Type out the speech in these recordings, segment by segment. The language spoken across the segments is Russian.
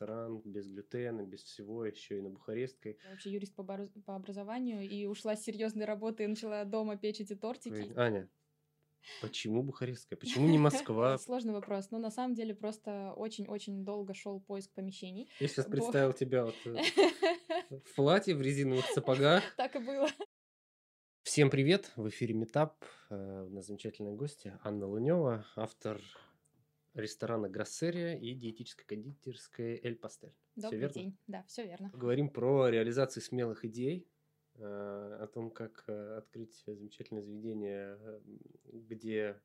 ресторан без глютена, без всего, еще и на Бухарестской. Я вообще юрист по, обоз- по образованию и ушла с серьезной работы и начала дома печь эти тортики. Аня, почему Бухарестская? Почему не Москва? Сложный вопрос. Но на самом деле просто очень-очень долго шел поиск помещений. Я сейчас представил тебя вот э, в платье, в резиновых сапогах. Так и было. Всем привет! В эфире Метап. Э, У нас замечательные гости. Анна Лунева, автор ресторана Гроссерия и диетической кондитерской Эль Пастель. Все Добрый верно? день. Да, все верно. Поговорим про реализацию смелых идей, э, о том, как э, открыть замечательное заведение, э, где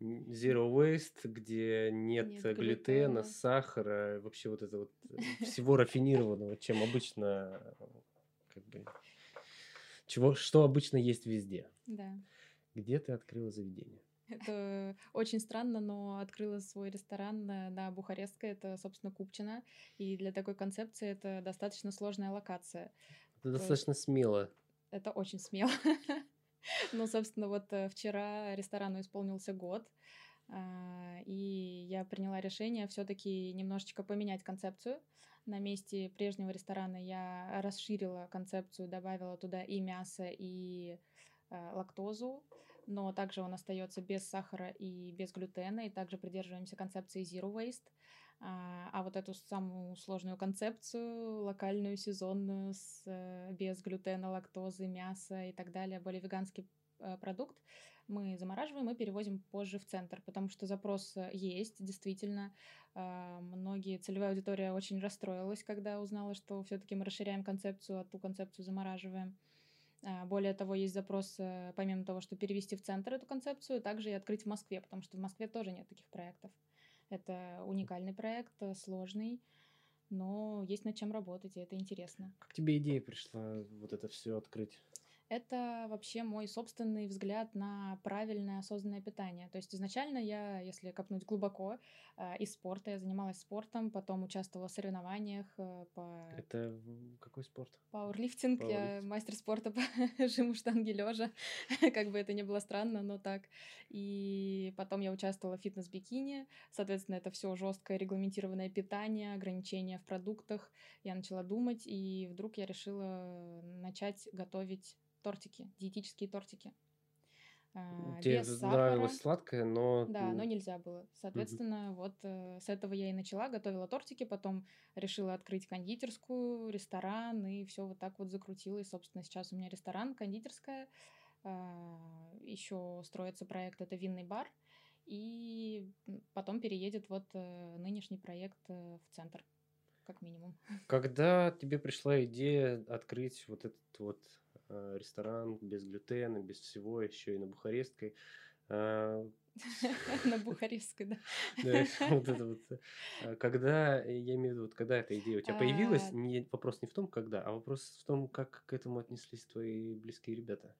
zero waste, где нет, Нет глютена, глютена. сахара, вообще вот это вот всего рафинированного, чем обычно, как бы, чего, что обычно есть везде. Да. Где ты открыла заведение? Это очень странно, но открыла свой ресторан на, на Бухарестской, это, собственно, Купчино. И для такой концепции это достаточно сложная локация. Это достаточно смело. Это очень смело. Ну, собственно, вот э, вчера ресторану исполнился год, а, и я приняла решение все-таки немножечко поменять концепцию. На месте прежнего ресторана я расширила концепцию, добавила туда и мясо, и э, лактозу, но также он остается без сахара и без глютена, и также придерживаемся концепции Zero Waste. А а вот эту самую сложную концепцию, локальную, сезонную, с, э, без глютена, лактозы, мяса и так далее, более веганский э, продукт, мы замораживаем и перевозим позже в центр, потому что запрос э, есть, действительно. А, Многие, целевая аудитория очень расстроилась, когда узнала, что все-таки мы расширяем концепцию, а ту концепцию замораживаем. А, Более того, есть запрос, э, помимо того, что перевести в центр эту концепцию, также и открыть в Москве, потому что в Москве тоже нет таких проектов. Это уникальный проект, э, сложный, но есть над чем работать, и это интересно. Как тебе идея пришла вот это все открыть? Это вообще мой собственный взгляд на правильное осознанное питание. То есть изначально я, если копнуть глубоко, э, из спорта, я занималась спортом, потом участвовала в соревнованиях э, по Это какой спорт? Пауэрлифтинг, я Пауэрлифтинг. мастер спорта по жиму штанги лежа, как бы это ни было странно, но так. И потом я участвовала в фитнес-бикини, соответственно, это все жесткое регламентированное питание, ограничения в продуктах. Я начала думать, и вдруг я решила начать готовить тортики, диетические тортики. А, Тебе без нравилось сахара. сладкое, но Да, но нельзя было. Соответственно, вот э, с этого я и начала, готовила тортики, потом решила открыть кондитерскую, ресторан, и все вот так вот закрутила. И, собственно, сейчас у меня ресторан, кондитерская, еще строится проект, это винный бар, и потом переедет вот э, нынешний проект э, в центр, как минимум. Когда тебе пришла идея открыть вот этот вот э, ресторан без глютена, без всего, еще и на Бухарестской, э, На Бухарестской, да. да, вот это вот, э, когда, я имею в виду, вот когда эта идея у тебя появилась, А. не, вопрос не в том, когда, а вопрос в том, как к этому отнеслись твои близкие ребята.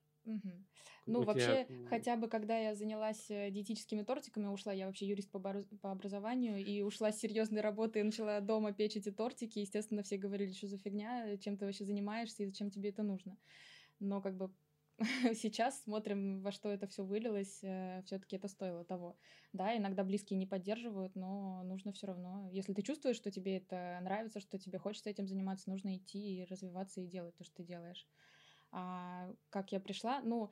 Ну, вообще, хотя бы когда я занялась э, диетическими тортиками, ушла, я вообще юрист по, обораз- по образованию, и ушла с серьезной работы и начала дома печь эти тортики. Естественно, все говорили, что за фигня, чем ты вообще занимаешься и зачем тебе это нужно. Но как бы сейчас смотрим, во что это все вылилось, все-таки это стоило того. Да, иногда близкие не поддерживают, но нужно все равно. Если ты чувствуешь, что тебе это нравится, что тебе хочется этим заниматься, нужно идти и развиваться и делать то, что ты делаешь. А как я пришла? Ну,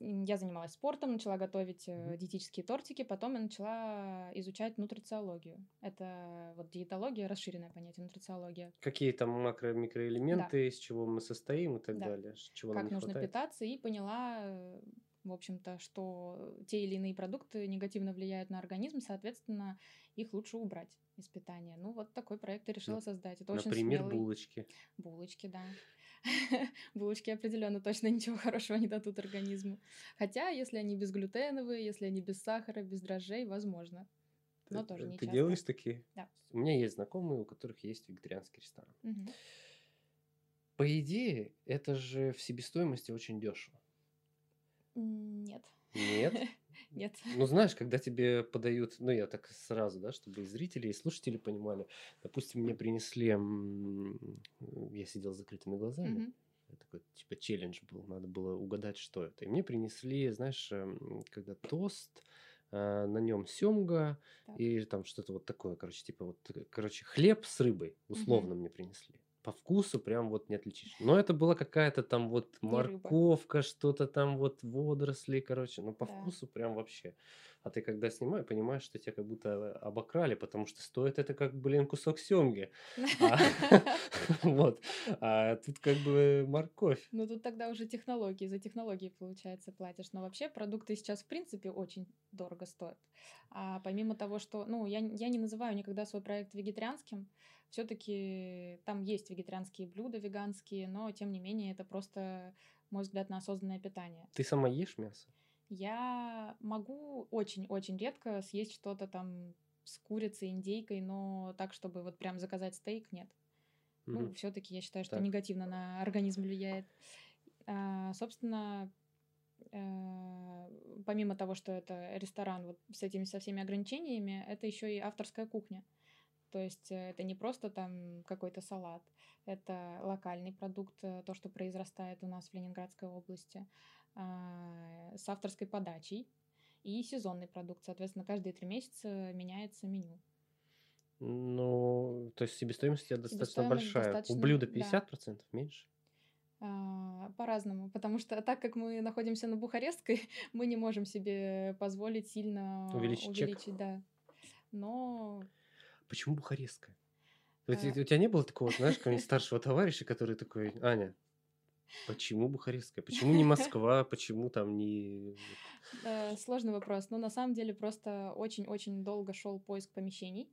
я занималась спортом, начала готовить Мгм. диетические тортики, потом я начала изучать нутрициологию. Это вот диетология, расширенное понятие нутрициология. Какие там макро-микроэлементы, из чего мы состоим и так Да. далее, чего нам как нужно хватает. питаться, и поняла, в общем-то, что те или иные продукты негативно влияют на организм, соответственно, их лучше убрать из питания. Ну, вот такой проект я решила Нап- создать. Это очень Например, смелый. булочки. Булочки, да. Булочки определенно точно ничего хорошего не дадут организму. Хотя, если они безглютеновые, если они без сахара, без дрожжей, возможно. Но Ты- тоже не Ты часто. делаешь такие? Да. У меня есть знакомые, у которых есть вегетарианский ресторан. Мгм. По идее, это же в себестоимости очень дешево. Нет. Нет? Нет. Ну, знаешь, когда тебе подают, ну, я так сразу, да, чтобы и зрители, и слушатели понимали. Допустим, мне принесли, м, я сидел с закрытыми глазами, Мгм. такой, типа, челлендж был, надо было угадать, что это. И мне принесли, знаешь, эм, когда тост, э, на нем семга Так. и там что-то вот такое, короче, типа вот, э, короче, хлеб с рыбой условно Мгм. мне принесли. По вкусу прям вот не отличишь. Но это была какая-то там вот морковка, что-то там вот водоросли, короче, ну по Да. вкусу прям вообще. А ты когда снимаешь, понимаешь, что тебя как будто обокрали, потому что стоит это как, блин, кусок семги. А, вот. А тут как бы морковь. Ну, тут тогда уже технологии, за технологии, получается, платишь. Но вообще продукты сейчас, в принципе, очень дорого стоят. А помимо того, что, ну, я, я не называю никогда свой проект вегетарианским, все-таки там есть вегетарианские блюда, веганские, но, тем не менее, это просто, мой взгляд, на осознанное питание. Ты сама ешь мясо? Я могу очень-очень редко съесть что-то там с курицей, индейкой, но так, чтобы вот прям заказать стейк, нет. Ну, Мгм. все-таки я считаю, что Так. негативно на организм влияет. А, собственно, э, помимо того, что это ресторан вот с этими со всеми ограничениями, это еще и авторская кухня. То есть э, это не просто там какой-то салат, это локальный продукт, э, то, что произрастает у нас в Ленинградской области, с авторской подачей и сезонный продукт. Соответственно, каждые три месяца меняется меню. Ну, то есть себестоимость у тебя достаточно большая. У достаточно, блюда да. 50% меньше? А, По-разному, потому что так как мы находимся на Бухарестской, мы не можем себе позволить сильно Увеличить чек? увеличить, да. Но Почему бухарестская? А, У тебя не было такого, знаешь, какого-нибудь старшего товарища, который такой, Аня, почему бухарестская? Почему не Москва? Почему там не... э, сложный вопрос. Но на самом деле просто очень-очень долго шел поиск помещений.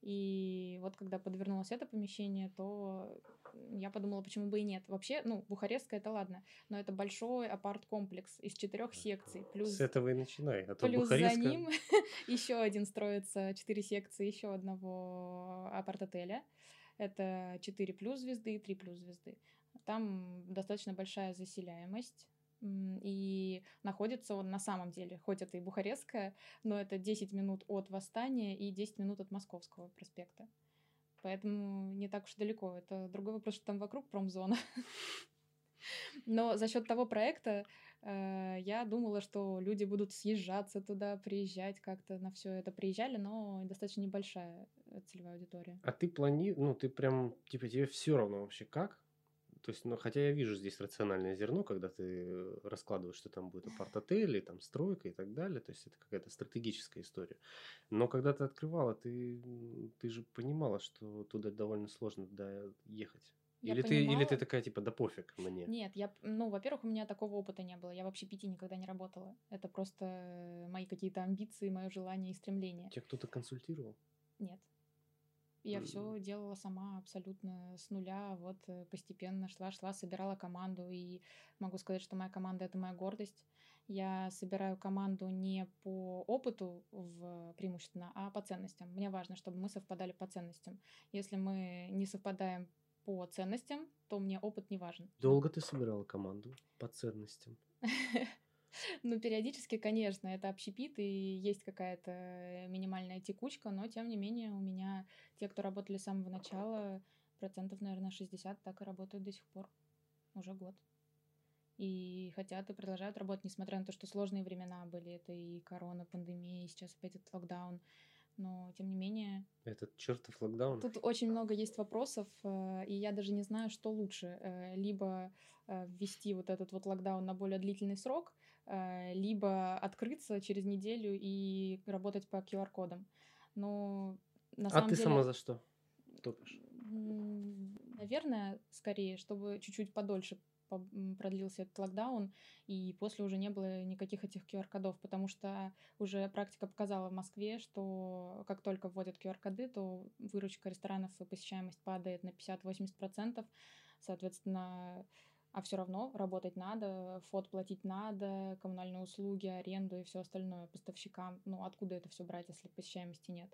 И вот когда подвернулось это помещение, то я подумала, почему бы и нет. Вообще, ну, Бухарестская это ладно, но это большой апарт-комплекс из четырех секций, С плюс этого и начинай. А то Плюс за бухарестская... ним еще один строится, четыре секции еще одного апарт-отеля. Это 4 плюс звезды и 3 плюс звезды. Там достаточно большая заселяемость. И находится он на самом деле, хоть это и Бухарестская, но это 10 минут от Восстания и 10 минут от Московского проспекта. Поэтому не так уж далеко. Это другой вопрос, что там вокруг промзона. Но за счет того проекта э, я думала, что люди будут съезжаться туда, приезжать как-то на все это. Приезжали, но достаточно небольшая э, целевая аудитория. А ты плани... Ну, ты прям, типа, тебе все равно вообще как? То есть, ну, хотя я вижу здесь рациональное зерно, когда ты раскладываешь, что там будет апарт-отель, там стройка и так далее. То есть, это какая-то стратегическая история. Но когда ты открывала, ты, ты же понимала, что туда довольно сложно доехать. Я Или ты, или ты такая, типа, да пофиг мне. Нет, я, ну, во-первых, у меня такого опыта не было. Я вообще пяти никогда не работала. Это просто э, мои какие-то амбиции, мое желание и стремление. Тебя кто-то консультировал? Нет. Я все делала сама абсолютно с нуля, вот э, постепенно шла, шла, собирала команду, и могу сказать, что моя команда это моя гордость. Я собираю команду не по опыту в, преимущественно, а по ценностям. Мне важно, чтобы мы совпадали по ценностям. Если мы не совпадаем по ценностям, то мне опыт не важен. Долго ты собирала команду по ценностям? Ну, периодически, конечно, это общепит, и есть какая-то минимальная текучка, но, тем не менее, у меня те, кто работали с самого начала, процентов, наверное, 60 так и работают до сих пор. Уже год. И хотят и продолжают работать, несмотря на то, что сложные времена были. Это и корона, пандемия, и сейчас опять этот локдаун. Но, тем не менее, Этот чертов локдаун. Тут очень много есть вопросов, э, и я даже не знаю, что лучше. Э, Либо э, ввести вот этот вот локдаун на более длительный срок, либо открыться через неделю и работать по QR-кодам. Но на А самом ты деле... сама за что топишь? Наверное, скорее, чтобы чуть-чуть подольше продлился этот локдаун, и после уже не было никаких этих QR-кодов, потому что уже практика показала в Москве, что как только вводят QR-коды, то выручка ресторанов и посещаемость падает на 50-80%, соответственно, а все равно работать надо, фот платить надо, коммунальные услуги, аренду и все остальное поставщикам. Ну, откуда это все брать, если посещаемости нет?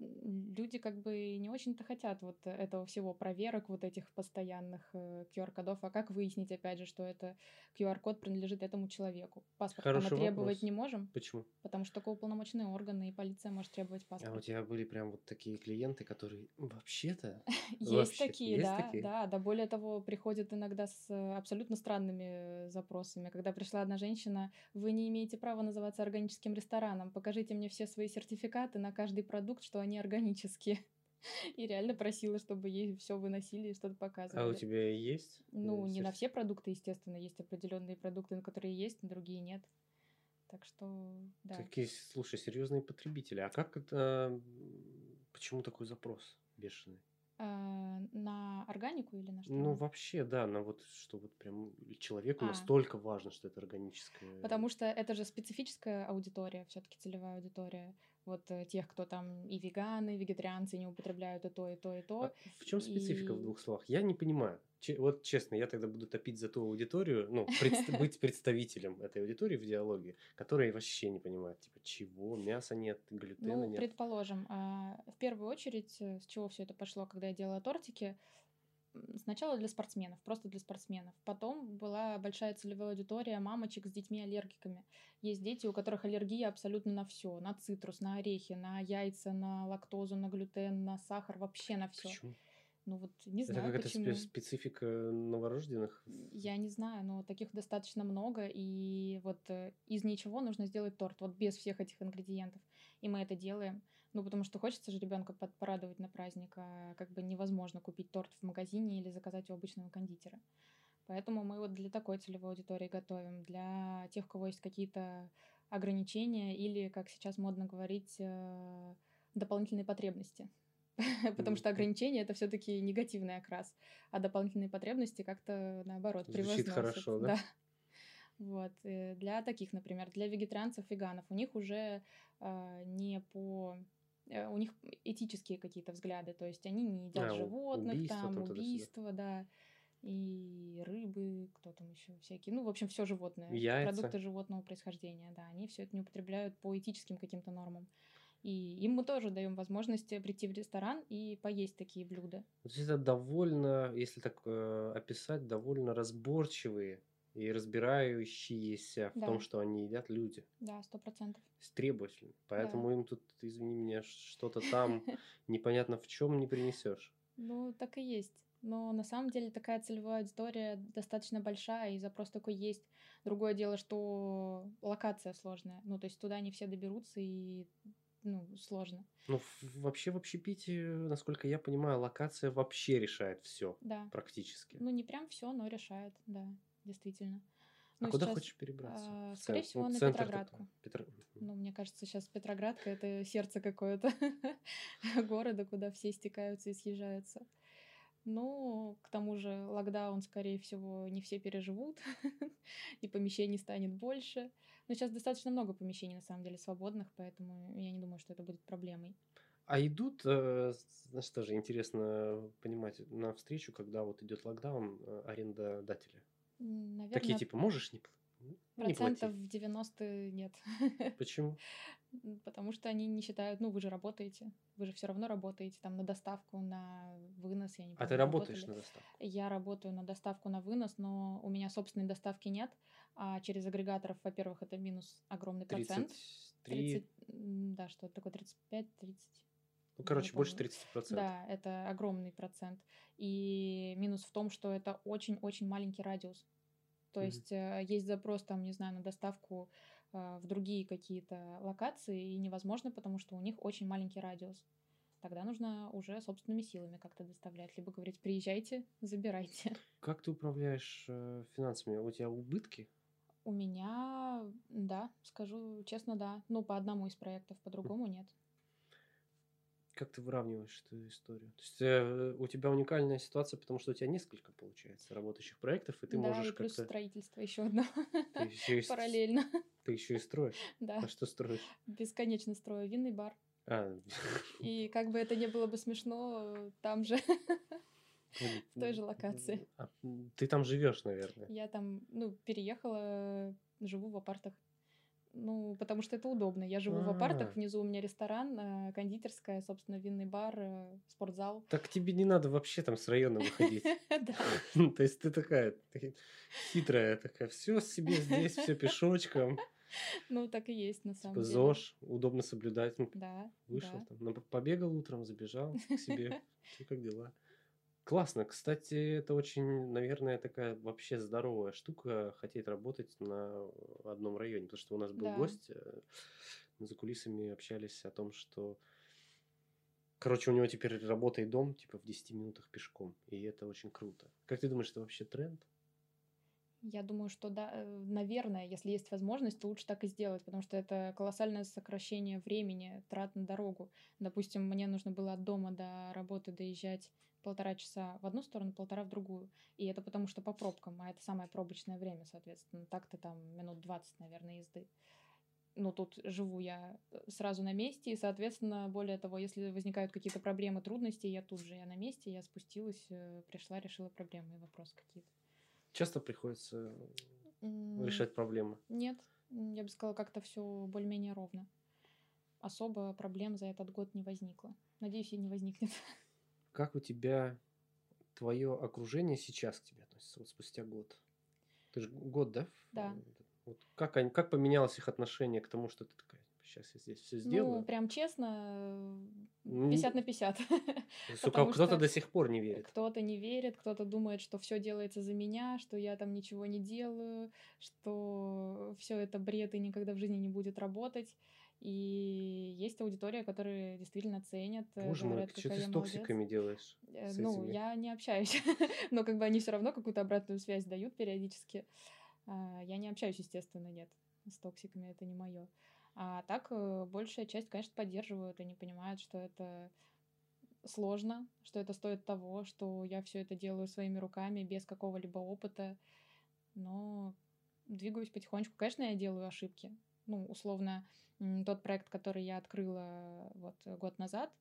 Э, люди как бы не очень-то хотят вот этого всего проверок, вот этих постоянных э, QR-кодов. А как выяснить, опять же, что это QR-код принадлежит этому человеку? Паспорт мы Хороший требовать вопрос. не можем, Почему? потому что только уполномоченные органы и полиция может требовать А у паспорт. тебя были прям вот такие клиенты, которые вообще-то, Есть такие, да, да, да. Более того, приходят иногда с э, абсолютно странными э, запросами. Когда пришла одна женщина, вы не имеете права называться органическим рестораном. Покажите мне все свои сертификаты на каждый продукт, что они органические. И реально просила, чтобы ей все выносили и что-то А у показывали. тебя есть? э, Ну, не на все продукты, естественно, есть определенные продукты, на которые есть, на другие нет. Так что, да. Такие, слушай, серьезные потребители. А как это... Почему такой запрос бешеный? А, на органику или на что? Ну, вообще, да, на вот, что вот прям человеку А. настолько важно, что это органическое. Потому что это же специфическая аудитория, все-таки целевая аудитория. Вот э, тех, кто там и веганы, и вегетарианцы не употребляют и то, и то, и то. А в чем специфика в и- двух словах? Я не понимаю. Че- вот честно, я тогда буду топить за ту аудиторию, ну, предст- быть представителем этой аудитории в диалоге, которая вообще не понимает, типа, чего, мяса нет, глютена Ну, нет. предположим, а, в первую очередь, э, с чего все это пошло, когда я делала тортики, сначала для спортсменов, просто для спортсменов. Потом была большая целевая аудитория мамочек с детьми-аллергиками. Есть дети, у которых аллергия абсолютно на все, на цитрус, на орехи, на яйца, на лактозу, на глютен, на сахар, вообще на все. Почему? Ну вот не Это знаю какая-то почему. спе- специфика новорожденных? Я не знаю, но таких достаточно много, и вот э, из ничего нужно сделать торт, вот без всех этих ингредиентов. И мы это делаем. Ну, потому что хочется же ребенка порадовать на праздник, а как бы невозможно купить торт в магазине или заказать у обычного кондитера. Поэтому мы вот для такой целевой аудитории готовим, для тех, у кого есть какие-то ограничения или, как сейчас модно говорить, э, дополнительные потребности. Потому что ограничения это все-таки негативный окрас, а дополнительные потребности как-то наоборот Звучит хорошо, да? Вот. э, Для таких, например, для вегетарианцев, веганов, у них уже а, не по... э, У них этические какие-то взгляды, то есть они не едят А, животных, убийства там, там убийства, да, и рыбы, кто там еще всякие, ну, в общем, все животное, Яйца. продукты животного происхождения, да, они все это не употребляют по этическим каким-то нормам. И им мы тоже даем возможность прийти в ресторан и поесть такие блюда. Это довольно, если так э, описать, довольно разборчивые и разбирающиеся в Да. том, что они едят люди. Да, сто процентов. Требовательны. Поэтому им тут, извини меня, что-то там непонятно в чем не принесешь. Ну, так и есть. Но на самом деле такая целевая аудитория достаточно большая, и запрос такой есть. Другое дело, что локация сложная. Ну, то есть туда не все доберутся, и ну, сложно. Ну, в- вообще в общепите, насколько я понимаю, локация вообще решает все Да. практически. Ну, не прям все, но решает, да, действительно. а Ну, куда сейчас, хочешь перебраться? а, скорее всего, Ну, на. Петроградку. Петро- Ну, мне кажется, сейчас Петроградка — это сердце какое-то города, куда все стекаются и съезжаются. Ну, к тому же локдаун, скорее всего, не все переживут, и помещений станет больше. Но сейчас достаточно много помещений, на самом деле, свободных, поэтому я не думаю, что это будет проблемой. А идут, э, знаешь, тоже интересно понимать, на встречу, когда вот идет локдаун, э, арендодатели. Наверное, Такие типа, можешь не, ну, не плати. процентов 90 нет. Почему? Потому что они не считают, ну, вы же работаете, вы же все равно работаете там на доставку, на вынос, я не А помню, ты работаешь работали. на доставку? Я работаю на доставку на вынос, но у меня собственной доставки нет, а через агрегаторов, во-первых, это минус огромный процент. 33, 30, м, да, что такое, 35-30. Ну, короче, больше помню. 30%. Да, это огромный процент. И минус в том, что это очень-очень маленький радиус. То Мгм. есть э, есть запрос там, не знаю, на доставку э, в другие какие-то локации, и невозможно, потому что у них очень маленький радиус. Тогда нужно уже собственными силами как-то доставлять, либо говорить, приезжайте, забирайте. Как ты управляешь э, финансами? У тебя убытки? У меня, да, скажу честно, да. Ну, по одному из проектов, по другому нет. Как ты выравниваешь эту историю? То есть э, у тебя уникальная ситуация, потому что у тебя несколько, получается, работающих проектов, и ты да, можешь и плюс как-то... строительство еще одно Ты еще и, параллельно. ты еще и строишь. Да, А что строишь? бесконечно строю винный бар. А, И как бы это не было бы смешно, там же в той же локации. А, ты там живешь, наверное. я там, ну, переехала, живу в апартах. Ну, потому что это удобно. Я живу в апартах, А. внизу у меня ресторан, э, кондитерская, собственно, винный бар, э, спортзал. Так тебе не надо вообще там с района выходить. Да. То есть ты такая хитрая такая, все себе здесь, все пешочком. Ну, так и есть, на самом Типа деле. ЗОЖ, удобно соблюдать. Ну, Да, Вышел там, ну, побегал утром, забежал к себе. Как дела? Классно. Кстати, это очень, наверное, такая вообще здоровая штука, хотеть работать на одном районе. Потому что у нас был Да. гость, э, за кулисами общались о том, что, короче, у него теперь работа и дом, типа, в 10 минутах пешком. И это очень круто. Как ты думаешь, это вообще тренд? Я думаю, что да, э, наверное, если есть возможность, то лучше так и сделать, потому что это колоссальное сокращение времени, трат на дорогу. Допустим, мне нужно было от дома до работы доезжать полтора часа в одну сторону, полтора в другую. И это потому что по пробкам, а это самое пробочное время, соответственно. Так-то там минут 20, наверное, езды. Ну, тут живу я э, сразу на месте, и, соответственно, более того, если возникают какие-то проблемы, трудности, я тут же, я на месте, я спустилась, э, пришла, решила проблемы и вопросы какие-то. Часто приходится решать проблемы. Нет, я бы сказала, как-то все более-менее ровно. Особо проблем за этот год не возникло. Надеюсь, и не возникнет. Как у тебя твое окружение сейчас к тебе относится, вот спустя год? Ты же год, да? Да. Вот как, они, как поменялось их отношение к тому, что ты такая, сейчас я здесь все сделаю? Ну, прям честно, Ну, 50 на 50. Сука, потому кто-то что до сих пор не верит. Кто-то не верит, кто-то думает, что все делается за меня, что я там ничего не делаю, что все это бред и никогда в жизни не будет работать. И есть аудитория, которая действительно ценят, э, Боже мой, говорят, что какая ты с молодец. токсиками делаешь? Э, с Ну, этими? я не общаюсь, но как бы они все равно какую-то обратную связь дают периодически. А, Я не общаюсь, естественно, нет. С токсиками это не мое. А так э, большая часть, конечно, поддерживают. Они понимают, что это сложно, что это стоит того, что я все это делаю своими руками, без какого-либо опыта. Но двигаюсь потихонечку. Конечно, я делаю ошибки. Ну, условно, тот проект, который я открыла вот год назад,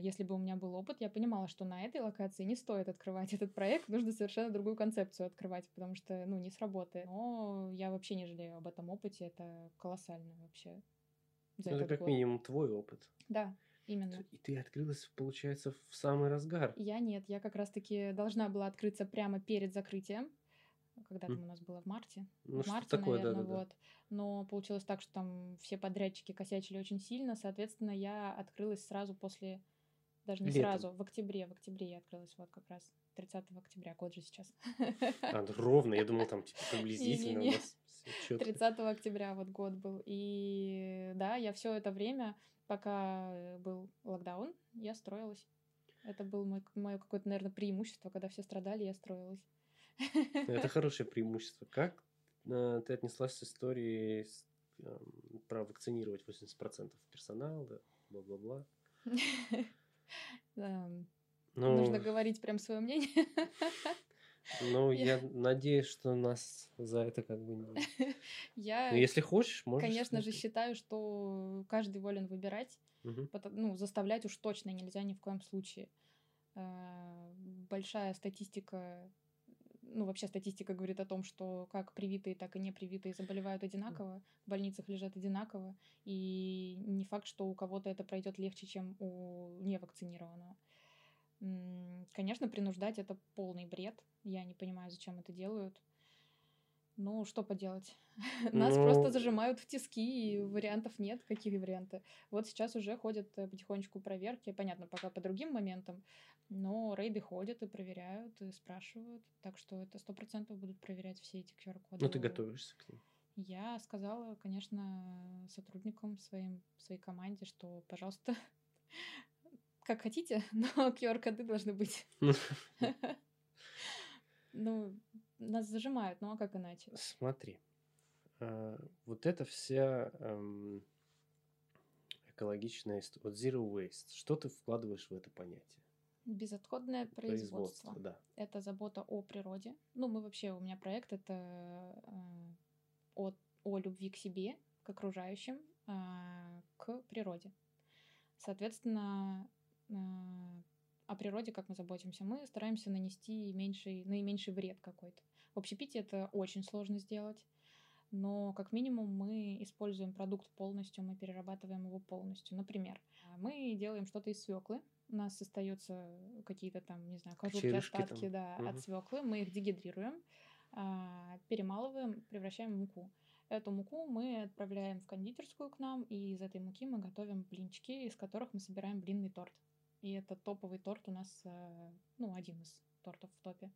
если бы у меня был опыт, я понимала, что на этой локации не стоит открывать этот проект, нужно совершенно другую концепцию открывать, потому что, ну, не сработает. Но я вообще не жалею об этом опыте, это колоссально вообще за Ну, это как год. минимум твой опыт. Да, именно. И ты открылась, получается, в самый разгар. Я нет, я как раз-таки должна была открыться прямо перед закрытием, когда там у нас было в марте. Ну, в марте, такое, наверное, да-да-да. вот. Но получилось так, что там все подрядчики косячили очень сильно, соответственно, я открылась сразу после, даже не Летом. сразу, в октябре, в октябре я открылась, вот как раз 30 октября, год же сейчас. А, ровно, я думал, там, типа, приблизительно у нас всё чётко. 30 октября вот год был. И да, я все это время, пока был локдаун, я строилась. Это было мой, мое какое-то, наверное, преимущество, когда все страдали, я строилась. Это хорошее преимущество. Как э, ты отнеслась с историей с, эм, про вакцинировать 80% персонала, бла-бла-бла? Эм, Ну, Нужно говорить прям свое мнение. ну, Я- надеюсь, что нас за это как бы... не- Я, Ну, если хочешь, можешь... конечно же, считаю, что каждый волен выбирать. Ну, заставлять уж точно нельзя ни в коем случае. Э, Большая статистика, ну, вообще статистика говорит о том, что как привитые, так и непривитые заболевают одинаково, в больницах лежат одинаково, и не факт, что у кого-то это пройдет легче, чем у невакцинированного. Конечно, принуждать это полный бред. Я не понимаю, зачем это делают. Ну, что поделать? Нас Ну- просто зажимают в тиски, и вариантов нет. Какие варианты? Вот сейчас уже ходят э, потихонечку проверки, понятно, пока по другим моментам, но рейды ходят и проверяют, и спрашивают. Так что это сто процентов будут проверять все эти QR-коды. Ну, ты готовишься к ним. Я сказала, конечно, сотрудникам своим, своей команде, что, пожалуйста, как хотите, но QR-коды должны быть. Ну, нас зажимают, ну а как иначе? Смотри, а, вот эта вся эм, экологичная история, вот zero waste, что ты вкладываешь в это понятие? Безотходное производство. да. Это забота о природе. Ну, мы вообще, у меня проект это э, о, о любви к себе, к окружающим, а, к природе. Соответственно, э, о природе, как мы заботимся, мы стараемся нанести меньший, наименьший вред какой-то. В общепите это очень сложно сделать. но как минимум мы используем продукт полностью, мы перерабатываем его полностью. Например, мы делаем что-то из свеклы, у нас остаются какие-то там, не знаю, кожурки, Черешки остатки там. да, от Мгм. свеклы, мы их дегидрируем, а, перемалываем, превращаем в муку. Эту муку мы отправляем в кондитерскую к нам, и из этой муки мы готовим блинчики, из которых мы собираем блинный торт. И это топовый торт у нас, э, ну, один из тортов в топе.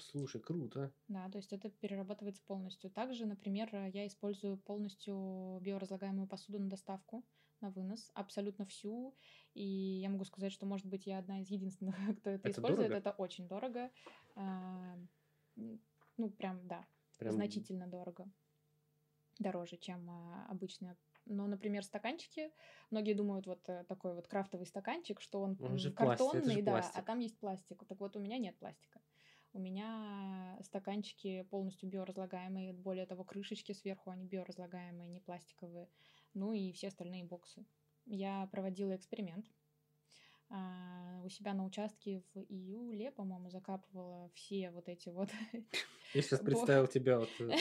Слушай, круто. Да, то есть это перерабатывается полностью. Также, например, я использую полностью биоразлагаемую посуду на доставку, на вынос, абсолютно всю. И я могу сказать, что, может быть, я одна из единственных, кто это, Это использует. дорого? Это очень дорого. А, Ну, прям, да, Прям значительно дорого. Дороже, чем а, обычная. Но, например, стаканчики, многие думают, вот э, такой вот крафтовый стаканчик, что он, Он же пластик, это же картонный, да, а пластик. там есть пластик. Так вот, у меня нет пластика. У меня стаканчики полностью биоразлагаемые, более того, крышечки сверху, они биоразлагаемые, не пластиковые. Ну и все остальные боксы. Я проводила эксперимент. А, у себя на участке в июле, по-моему, закапывала все вот эти вот Я сейчас представил тебя вот э,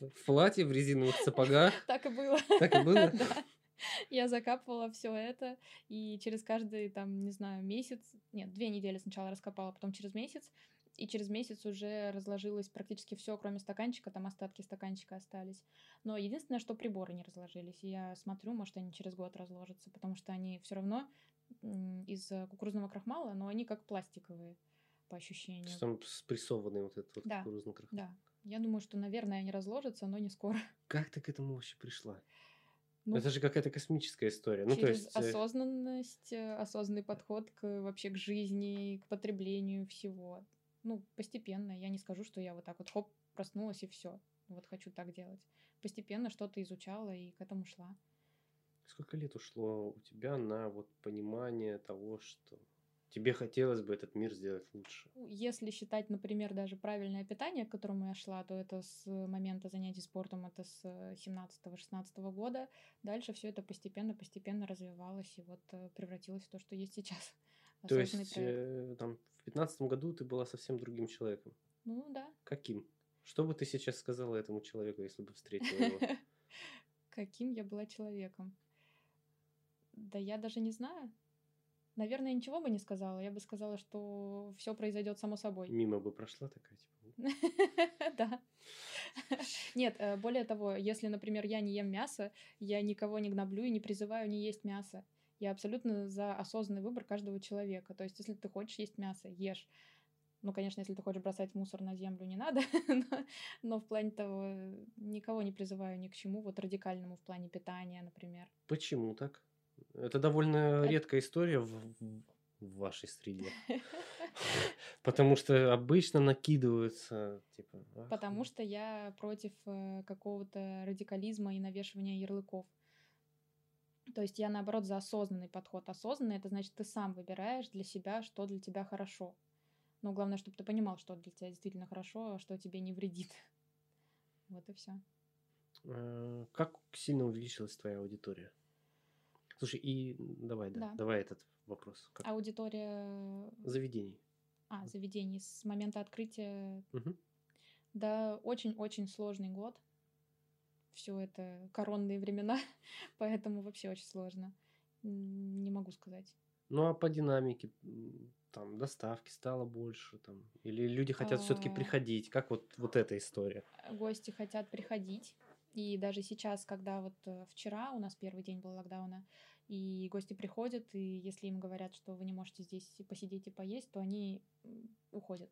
в платье, в резиновых сапогах. Так и было. Так и было? Да. Я закапывала все это, и через каждый, там, не знаю, месяц, нет, две недели сначала раскопала, потом через месяц, и через месяц уже разложилось практически все, кроме стаканчика, там остатки стаканчика остались. Но единственное, что приборы не разложились. И я смотрю, может, они через год разложатся, потому что они все равно из кукурузного крахмала, но они как пластиковые по ощущению. Что Там спрессованный вот этот вот Да. кукурузный крахмал. Да. Я думаю, что, наверное, они разложатся, но не скоро. Как ты к этому вообще пришла? Ну, Это же какая-то космическая история. Ну, то через есть... э, осознанность, э, осознанный подход к вообще к жизни, к потреблению всего. Ну, постепенно. Я не скажу, что я вот так вот хоп, проснулась и все. Вот хочу так делать. Постепенно что-то изучала и к этому шла. Сколько лет ушло у тебя на вот понимание того, что тебе хотелось бы этот мир сделать лучше? Ну, Если считать, например, даже правильное питание, к которому я шла, то это с момента занятий спортом, это с 17-16 года. Дальше все это постепенно-постепенно развивалось и вот э, превратилось в то, что есть сейчас. То есть э, там в пятнадцатом году ты была совсем другим человеком. Ну да. Каким? Что бы ты сейчас сказала этому человеку, если бы встретила его? Каким я была человеком? Да я даже не знаю. Наверное, ничего бы не сказала. Я бы сказала, что все произойдет само собой. Мимо бы прошла такая, типа, Да. Нет, э, более того, если, например, я не ем мясо, я никого не гноблю и не призываю не есть мясо. Я абсолютно за осознанный выбор каждого человека. То есть, если ты хочешь есть мясо, ешь. Ну, конечно, если ты хочешь бросать мусор на землю, не надо, но, но в плане того, никого не призываю ни к чему, вот радикальному в плане питания, например. Почему так? Это довольно Это- редкая история в, в- вашей среде. Потому что обычно накидываются, типа... «Ах, Потому что я против э, какого-то радикализма и навешивания ярлыков. То есть я, наоборот, за осознанный подход. Осознанный — это значит, ты сам выбираешь для себя, что для тебя хорошо. Но главное, чтобы ты понимал, что для тебя действительно хорошо, а что тебе не вредит. Вот и все. э, Как сильно увеличилась твоя аудитория? Слушай, и давай, да, Да. давай этот вопрос. Как Аудитория заведений. а, заведений с момента открытия Мгм. Да, очень-очень сложный год. Все это коронные времена, поэтому вообще очень сложно. Не могу сказать. Ну, а по динамике, там, доставки стало больше, там, или люди хотят все-таки А. приходить? Как вот, вот эта история? Гости хотят приходить. И даже сейчас, когда вот э, вчера у нас первый день был локдауна, и гости приходят, и если им говорят, что вы не можете здесь посидеть и поесть, то они уходят.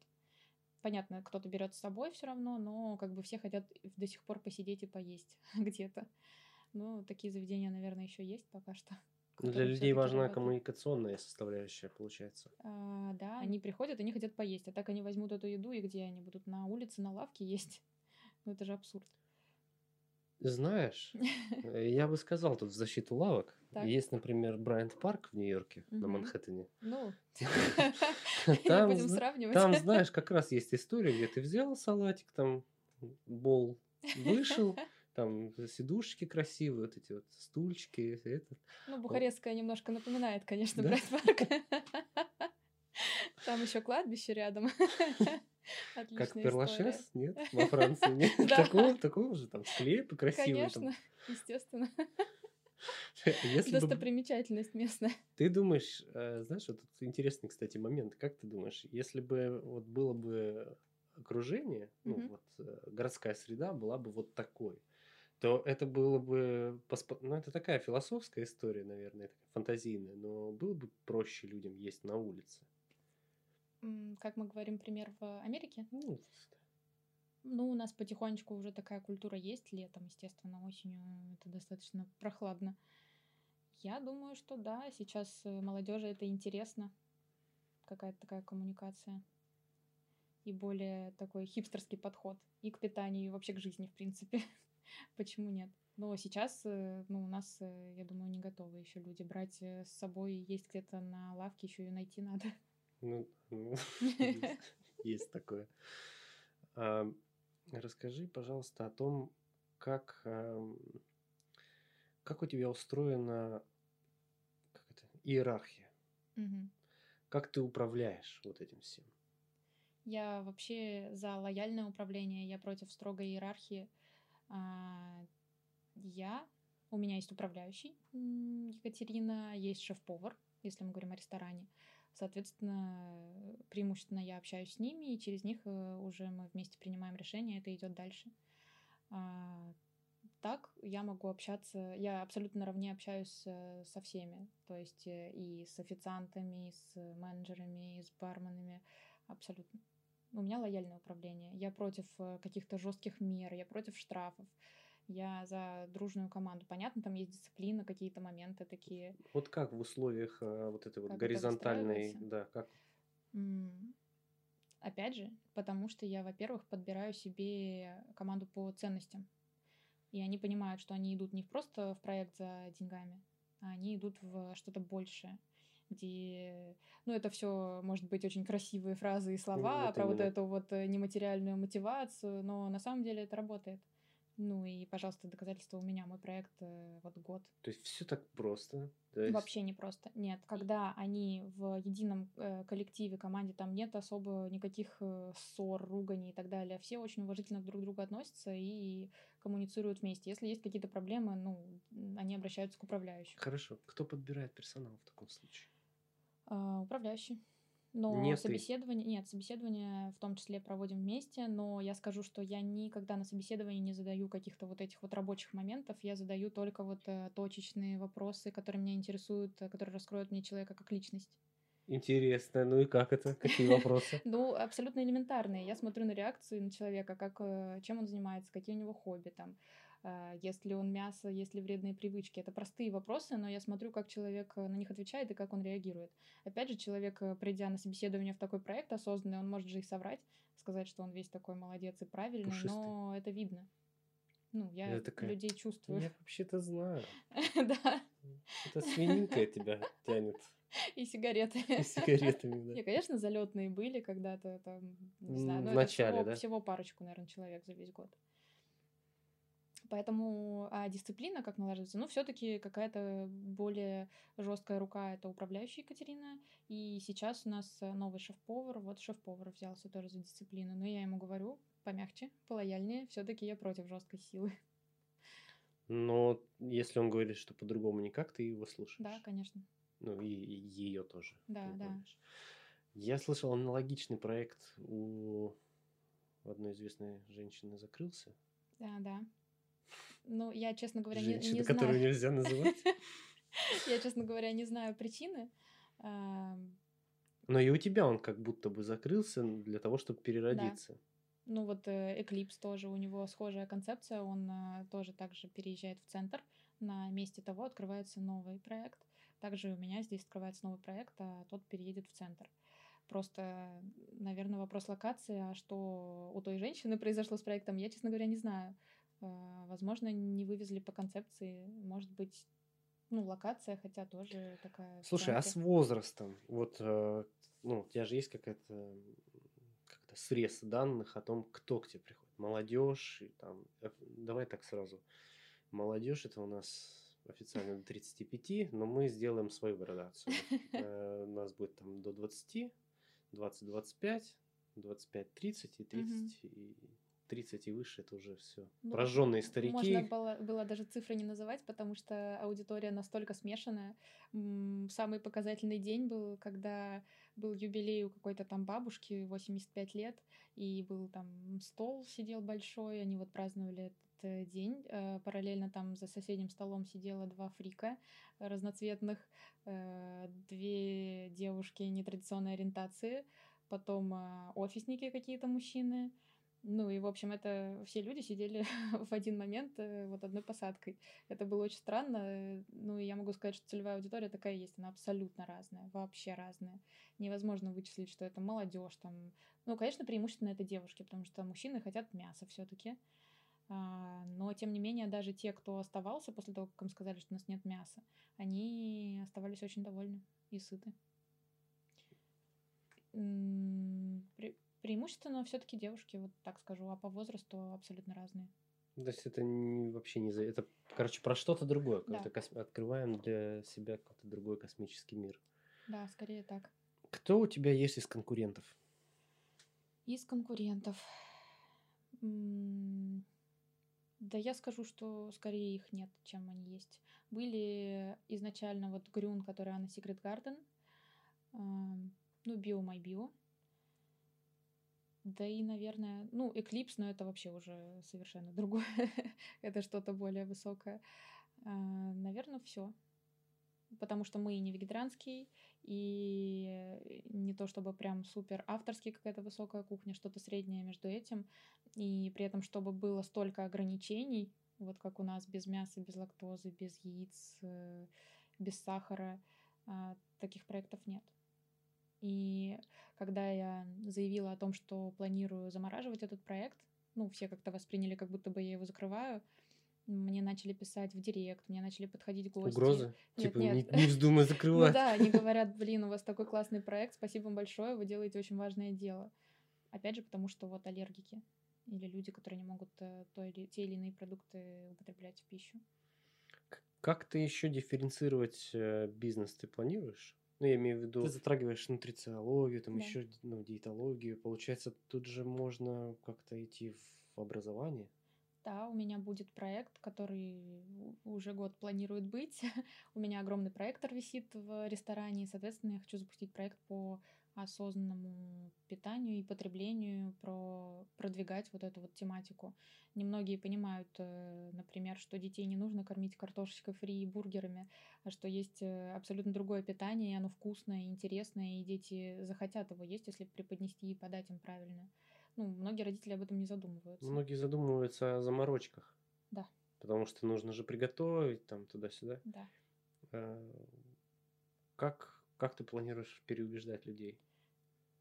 Понятно, кто-то берет с собой все равно, но как бы все хотят до сих пор посидеть и поесть где-то. Ну, такие заведения, наверное, еще есть пока что. Ну, Для людей важна работают. коммуникационная составляющая, получается. А, да, они приходят, они хотят поесть, а так они возьмут эту еду, и где они будут? На улице, на лавке есть? Ну, это же абсурд. Знаешь, э, я бы сказал тут в защиту лавок. Так. Есть, например, Брайант Парк в Нью-Йорке, на Мгм. Манхэттене. Ну, Там, будем сравнивать. Там, знаешь, как раз есть история, где ты взял салатик, там, бол, вышел, там сидушки красивые, вот эти вот стульчики, это. Ну, Бухарестская немножко напоминает, конечно, Да? Брайт Парк. Там еще кладбище рядом. Как Отличная история. Перлашес? Нет? Во Франции нет? Такого, такого же там склепы красивые. Конечно, естественно. Если бы Достопримечательность местная. ты думаешь, э, знаешь, вот тут интересный, кстати, момент. Как ты думаешь, если бы вот было бы окружение, ну вот э, городская среда была бы вот такой, то это было бы, ну это такая философская история, наверное, фантазийная, но было бы проще людям есть на улице. Как мы говорим, пример в Америке. Ну, Ну, у нас потихонечку уже такая культура есть летом, естественно, осенью это достаточно прохладно. Я думаю, что да, сейчас э, молодежи это интересно, какая-то такая коммуникация и более такой хипстерский подход и к питанию, и вообще к жизни, в принципе. Почему нет? Но сейчас, э, ну, у нас, э, я думаю, не готовы еще люди брать э, с собой, есть где-то на лавке, еще ее найти надо. ну, ну, есть такое. Расскажи, пожалуйста, о том, как, ам, как у тебя устроена как это, иерархия, Мгм. как ты управляешь вот этим всем. Я вообще за лояльное управление, я против строгой иерархии. А, Я, у меня есть управляющий Екатерина, есть шеф-повар, если мы говорим о ресторане. Соответственно, преимущественно я общаюсь с ними, и через них э, уже мы вместе принимаем решение, это идет дальше. А, Так я могу общаться, я абсолютно наравне общаюсь э, со всеми, то есть э, и с официантами, и с менеджерами, и с барменами, абсолютно. У меня лояльное управление. Я против каких-то жестких мер, я против штрафов. Я за дружную команду. Понятно, там есть дисциплина, какие-то моменты такие. Вот как в условиях а, вот этой вот Как это горизонтальной, да, как М, Опять же, потому что я, во-первых, подбираю себе команду по ценностям. И они понимают, что они идут не просто в проект за деньгами, а они идут в что-то большее где, ну, это все может быть очень красивые фразы и слова вот про вот именно. эту вот э, нематериальную мотивацию, но на самом деле это работает. Ну и, пожалуйста, доказательства у меня. Мой проект э, вот год. То есть все так просто. то есть- Вообще не просто. Нет. Когда они в едином э, коллективе, команде, там нет особо никаких э, ссор, руганий и так далее. Все очень уважительно друг к другу относятся и коммуницируют вместе. Если есть какие-то проблемы, ну, они обращаются к управляющему. Хорошо. Кто подбирает персонал в таком случае? А, управляющий. Но Не ты. собеседование, нет, собеседование в том числе проводим вместе, но я скажу, что я никогда на собеседовании не задаю каких-то вот этих вот рабочих моментов, я задаю только вот э, точечные вопросы, которые меня интересуют, э, которые раскроют мне человека как личность. Интересно. Ну и как это? Какие вопросы? Ну, абсолютно элементарные. Я смотрю на реакции на человека, как, э, чем он занимается, какие у него хобби, там, э, ест ли он мясо, есть ли вредные привычки. Это простые вопросы, но я смотрю, как человек э, на них отвечает и как он реагирует. Опять же, человек, э, придя на собеседование в такой проект осознанный, он может же и соврать, сказать, что он весь такой молодец и правильный, Пушистый. но это видно. Ну, я Это такая, людей чувствую. Я вообще-то знаю. Да, Это свининка тебя тянет и сигареты. и сигаретами, да. Не, конечно, залетные были когда-то, там, не знаю, но это всего, да? всего парочку, наверное, человек за весь год. Поэтому, а дисциплина как наложится? Ну, все-таки какая-то более жесткая рука это управляющая Екатерина. И сейчас у нас э, новый шеф-повар. Вот шеф-повар взялся тоже за дисциплину. Но я ему говорю, помягче, полояльнее. Все-таки я против жесткой силы. Но если он говорит, что по-другому никак, ты его слушаешь. Да, конечно. Ну и, ее тоже. Да, да. выполняешь. Я слышал, аналогичный проект у одной известной женщины закрылся. Да, да. Ну, я, честно говоря, не, Женщина, не которую знаю. нельзя называть. Я, честно говоря, не знаю причины. Но и у тебя он как будто бы закрылся для того, чтобы переродиться. Ну вот э, Eclipse тоже, у него схожая концепция, он э, тоже также переезжает в центр, на месте того открывается новый проект. Также у меня здесь открывается новый проект, а тот переедет в центр. Просто, наверное, вопрос локации, а что у той женщины произошло с проектом, я, честно говоря, не знаю. Э, Возможно, не вывезли по концепции, может быть, ну, локация, хотя тоже такая... Слушай, а с возрастом? Вот, э, ну, у тебя же есть какая-то как-то срез данных о том, кто к тебе приходит. Молодежь, и там, э, давай так сразу. Молодежь это у нас официально до 35, но мы сделаем свою градацию. Э, У нас будет там до 20, 20-25, 25-30 и 30 Мгм. и 30 и выше это уже все. Ну, Прожженные Можно старики. было, было даже цифры не называть, потому что аудитория настолько смешанная. Самый показательный день был, когда был юбилей у какой-то там бабушки, 85 лет, и был там стол сидел большой, они вот праздновали этот э, день. Э, Параллельно там за соседним столом сидело два фрика разноцветных, э, две девушки нетрадиционной ориентации, потом офисники какие-то мужчины, ну и, в общем, это все люди сидели в один момент э, вот одной посадкой. Это было очень странно. Ну и я могу сказать, что целевая аудитория такая есть. Она абсолютно разная, вообще разная. Невозможно вычислить, что это молодежь там. Ну, конечно, преимущественно это девушки, потому что мужчины хотят мяса все-таки. Но, тем не менее, даже те, кто оставался после того, как им сказали, что у нас нет мяса, они оставались очень довольны и сыты. Преимущественно все-таки девушки, вот так скажу, а по возрасту абсолютно разные. То есть это не- вообще не за... Это, короче, про что-то другое. Да. Кос- Открываем для себя какой-то другой космический мир. Да, скорее так. Кто у тебя есть из конкурентов? Из конкурентов. М, Да я скажу, что скорее их нет, чем они есть. Были изначально вот Грюн, которая на Secret Garden, ам, ну, Bio My Bio. Да и, наверное, ну, Eclipse, но это вообще уже совершенно другое. это что-то более высокое. А, Наверное, все. Потому что мы и не вегетарианский, и не то чтобы прям супер авторский какая-то высокая кухня, что-то среднее между этим. И при этом, чтобы было столько ограничений, вот как у нас без мяса, без лактозы, без яиц, э, без сахара, а, таких проектов нет. И когда я заявила о том, что планирую замораживать этот проект, ну, все как-то восприняли, как будто бы я его закрываю, мне начали писать в директ, мне начали подходить гости. Угрозы? Нет, типа, нет. Не, не вздумай Ну закрывать. да, они говорят, блин, у вас такой классный проект, спасибо вам большое, вы делаете очень важное дело. Опять же, потому что вот аллергики или люди, которые не могут э, то или, те или иные продукты употреблять в пищу. Как ты еще дифференцировать э, бизнес ты планируешь? Ну, я имею в виду, ты затрагиваешь нутрициологию, там Да. еще ну, диетологию. Получается, тут же можно как-то идти в образование. Да, у меня будет проект, который уже год планирует быть. у меня огромный проектор висит в ресторане, и, соответственно, я хочу запустить проект по осознанному питанию и потреблению, про продвигать вот эту вот тематику. Немногие понимают, э, например, что детей не нужно кормить картошечкой фри и бургерами, а что есть э, абсолютно другое питание, и оно вкусное, и интересное, и дети захотят его есть, если преподнести и подать им правильно. Ну, многие родители об этом не задумываются. Многие задумываются о заморочках. Да. Потому что нужно же приготовить там туда-сюда. Да. Э, Как, как ты планируешь переубеждать людей?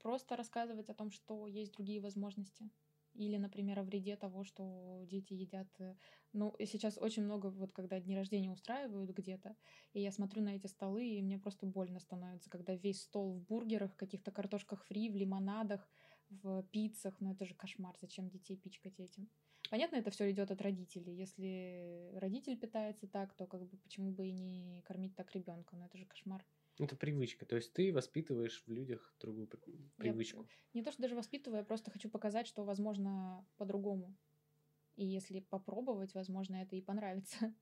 Просто рассказывать о том, что есть другие возможности. Или, например, о вреде того, что дети едят. э, Ну, сейчас очень много, вот когда дни рождения устраивают где-то, и я смотрю на эти столы, и мне просто больно становится, когда весь стол в бургерах, каких-то картошках фри, в лимонадах, в пиццах. Ну, это же кошмар. Зачем детей пичкать этим? Понятно, это все идет от родителей. Если родитель питается так, то как бы почему бы и не кормить так ребенка? Ну, это же кошмар. Это привычка. То есть ты воспитываешь в людях другую при- Я привычку. не то, что даже воспитываю, я просто хочу показать, что возможно по-другому. И если попробовать, возможно, это и понравится.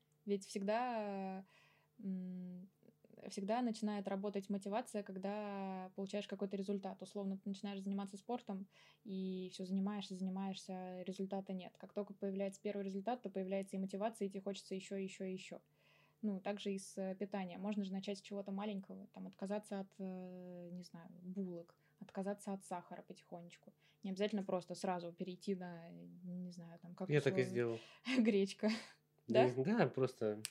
Ведь всегда, всегда начинает работать мотивация, когда получаешь какой-то результат. Условно, ты начинаешь заниматься спортом, и все занимаешься, занимаешься, результата нет. Как только появляется первый результат, то появляется и мотивация, и тебе хочется еще, еще, еще. Ну, также и с э, питанием. Можно же начать с чего-то маленького, там, отказаться от, э, не знаю, булок, отказаться от сахара потихонечку. Не обязательно просто сразу перейти на, э, не знаю, там, как Я так и сделал. гречка. Да, Да? просто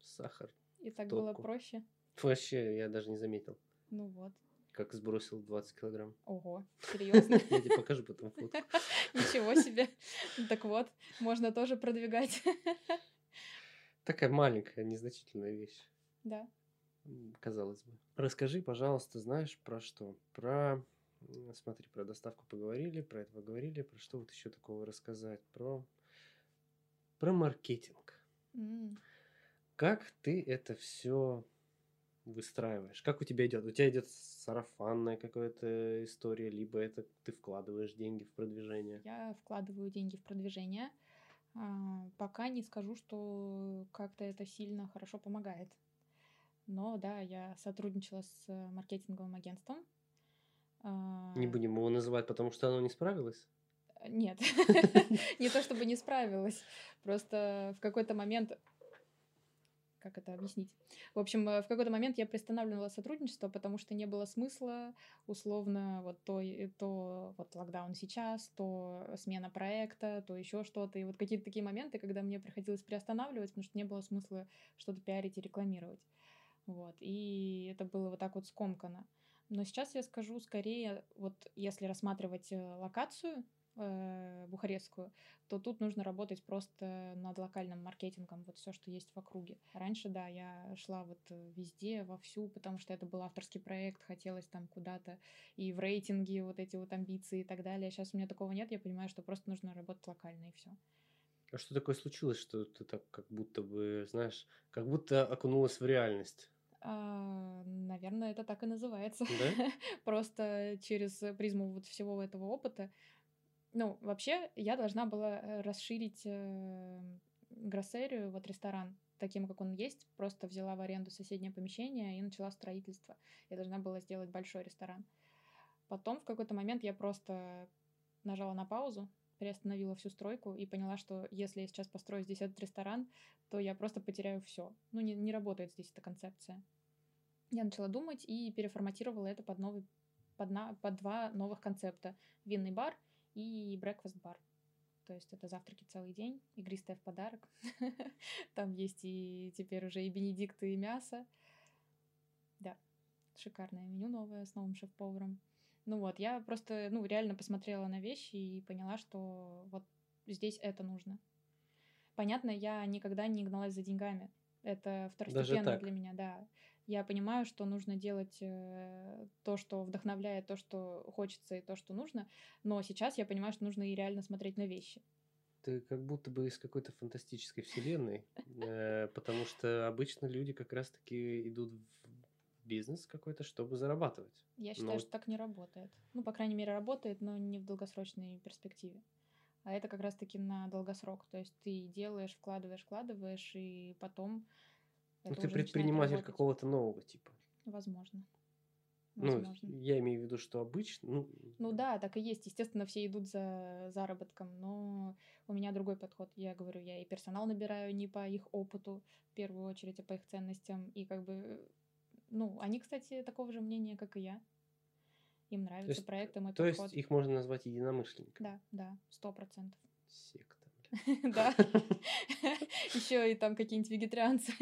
сахар. И так было проще. Вообще, я даже не заметил, Ну вот. как сбросил 20 килограмм. Ого, серьезно? Я тебе покажу потом фотку. Ничего себе. Ну Так вот, можно тоже продвигать. Такая маленькая, незначительная вещь, Да. казалось бы. Расскажи, пожалуйста, знаешь про что? Про, смотри, про доставку поговорили, про это поговорили, про что вот еще такого рассказать? Про, про маркетинг. М. Как ты это все выстраиваешь? Как у тебя идет? У тебя идет сарафанная какая-то история, либо это ты вкладываешь деньги в продвижение? Я вкладываю деньги в продвижение. А, пока не скажу, что как-то это сильно хорошо помогает. Но да, я сотрудничала с маркетинговым агентством. Не А, будем его называть, потому что оно не справилось? Нет, не то чтобы не справилась, просто в какой-то момент как это объяснить? В общем, э, в какой-то момент я приостанавливала сотрудничество, потому что не было смысла, условно, вот то, и- то вот локдаун сейчас, то смена проекта, то еще что-то. И вот какие-то такие моменты, когда мне приходилось приостанавливать, потому что не было смысла что-то пиарить и рекламировать. Вот. И это было вот так вот скомкано. Но сейчас я скажу скорее, вот если рассматривать э, локацию, э, бухарестскую, то тут нужно работать просто над локальным маркетингом, вот все, что есть в округе. Раньше, да, я шла вот э, везде, вовсю, потому что это был авторский проект, хотелось там куда-то и в рейтинге вот эти вот амбиции и так далее. Сейчас у меня такого нет, я понимаю, что просто нужно работать локально и все. А что такое случилось, что ты так как будто бы, знаешь, как будто окунулась в реальность? А, наверное, это так и называется. Да? Просто через призму вот всего этого опыта. Ну, вообще, я должна была э, расширить э, гроссерию, вот ресторан, таким, как он есть. Просто взяла в аренду соседнее помещение и начала строительство. Я должна была сделать большой ресторан. Потом в какой-то момент я просто нажала на паузу, приостановила всю стройку и поняла, что если я сейчас построю здесь этот ресторан, то я просто потеряю все. Ну, не, не работает здесь эта концепция. Я начала думать и переформатировала это под, новый, под, на, под два новых концепта. Винный бар и breakfast бар. То есть это завтраки целый день, игристое в подарок. Там есть и теперь уже и бенедикты, и мясо. Да, шикарное меню новое с новым шеф-поваром. Ну вот, я просто, ну, реально посмотрела на вещи и поняла, что вот здесь это нужно. Понятно, я никогда не гналась за деньгами. Это второстепенно для меня, да. Я понимаю, что нужно делать э, то, что вдохновляет, то, что хочется и то, что нужно. Но сейчас я понимаю, что нужно и реально смотреть на вещи. Ты как будто бы из какой-то фантастической вселенной, э, потому что обычно люди как раз-таки идут в бизнес какой-то, чтобы зарабатывать. Я считаю, что так не работает. Ну, по крайней мере, работает, но не в долгосрочной перспективе. А это как раз-таки на долгосрок. То есть ты делаешь, вкладываешь, вкладываешь, и потом ну, ты предприниматель какого-то нового типа. Возможно. Ну, Возможно. я имею в виду, что обычно, ну, Ну да, так и есть. Естественно, все идут за заработком, но у меня другой подход. Я говорю, я и персонал набираю не по их опыту, в первую очередь, а по их ценностям. И как бы, ну, они, кстати, такого же мнения, как и я. Им то нравится есть, проект и мой то есть подход. их можно назвать единомышленниками. Да, да, сто процентов. Секта. Да. Еще и там какие-нибудь вегетарианцы.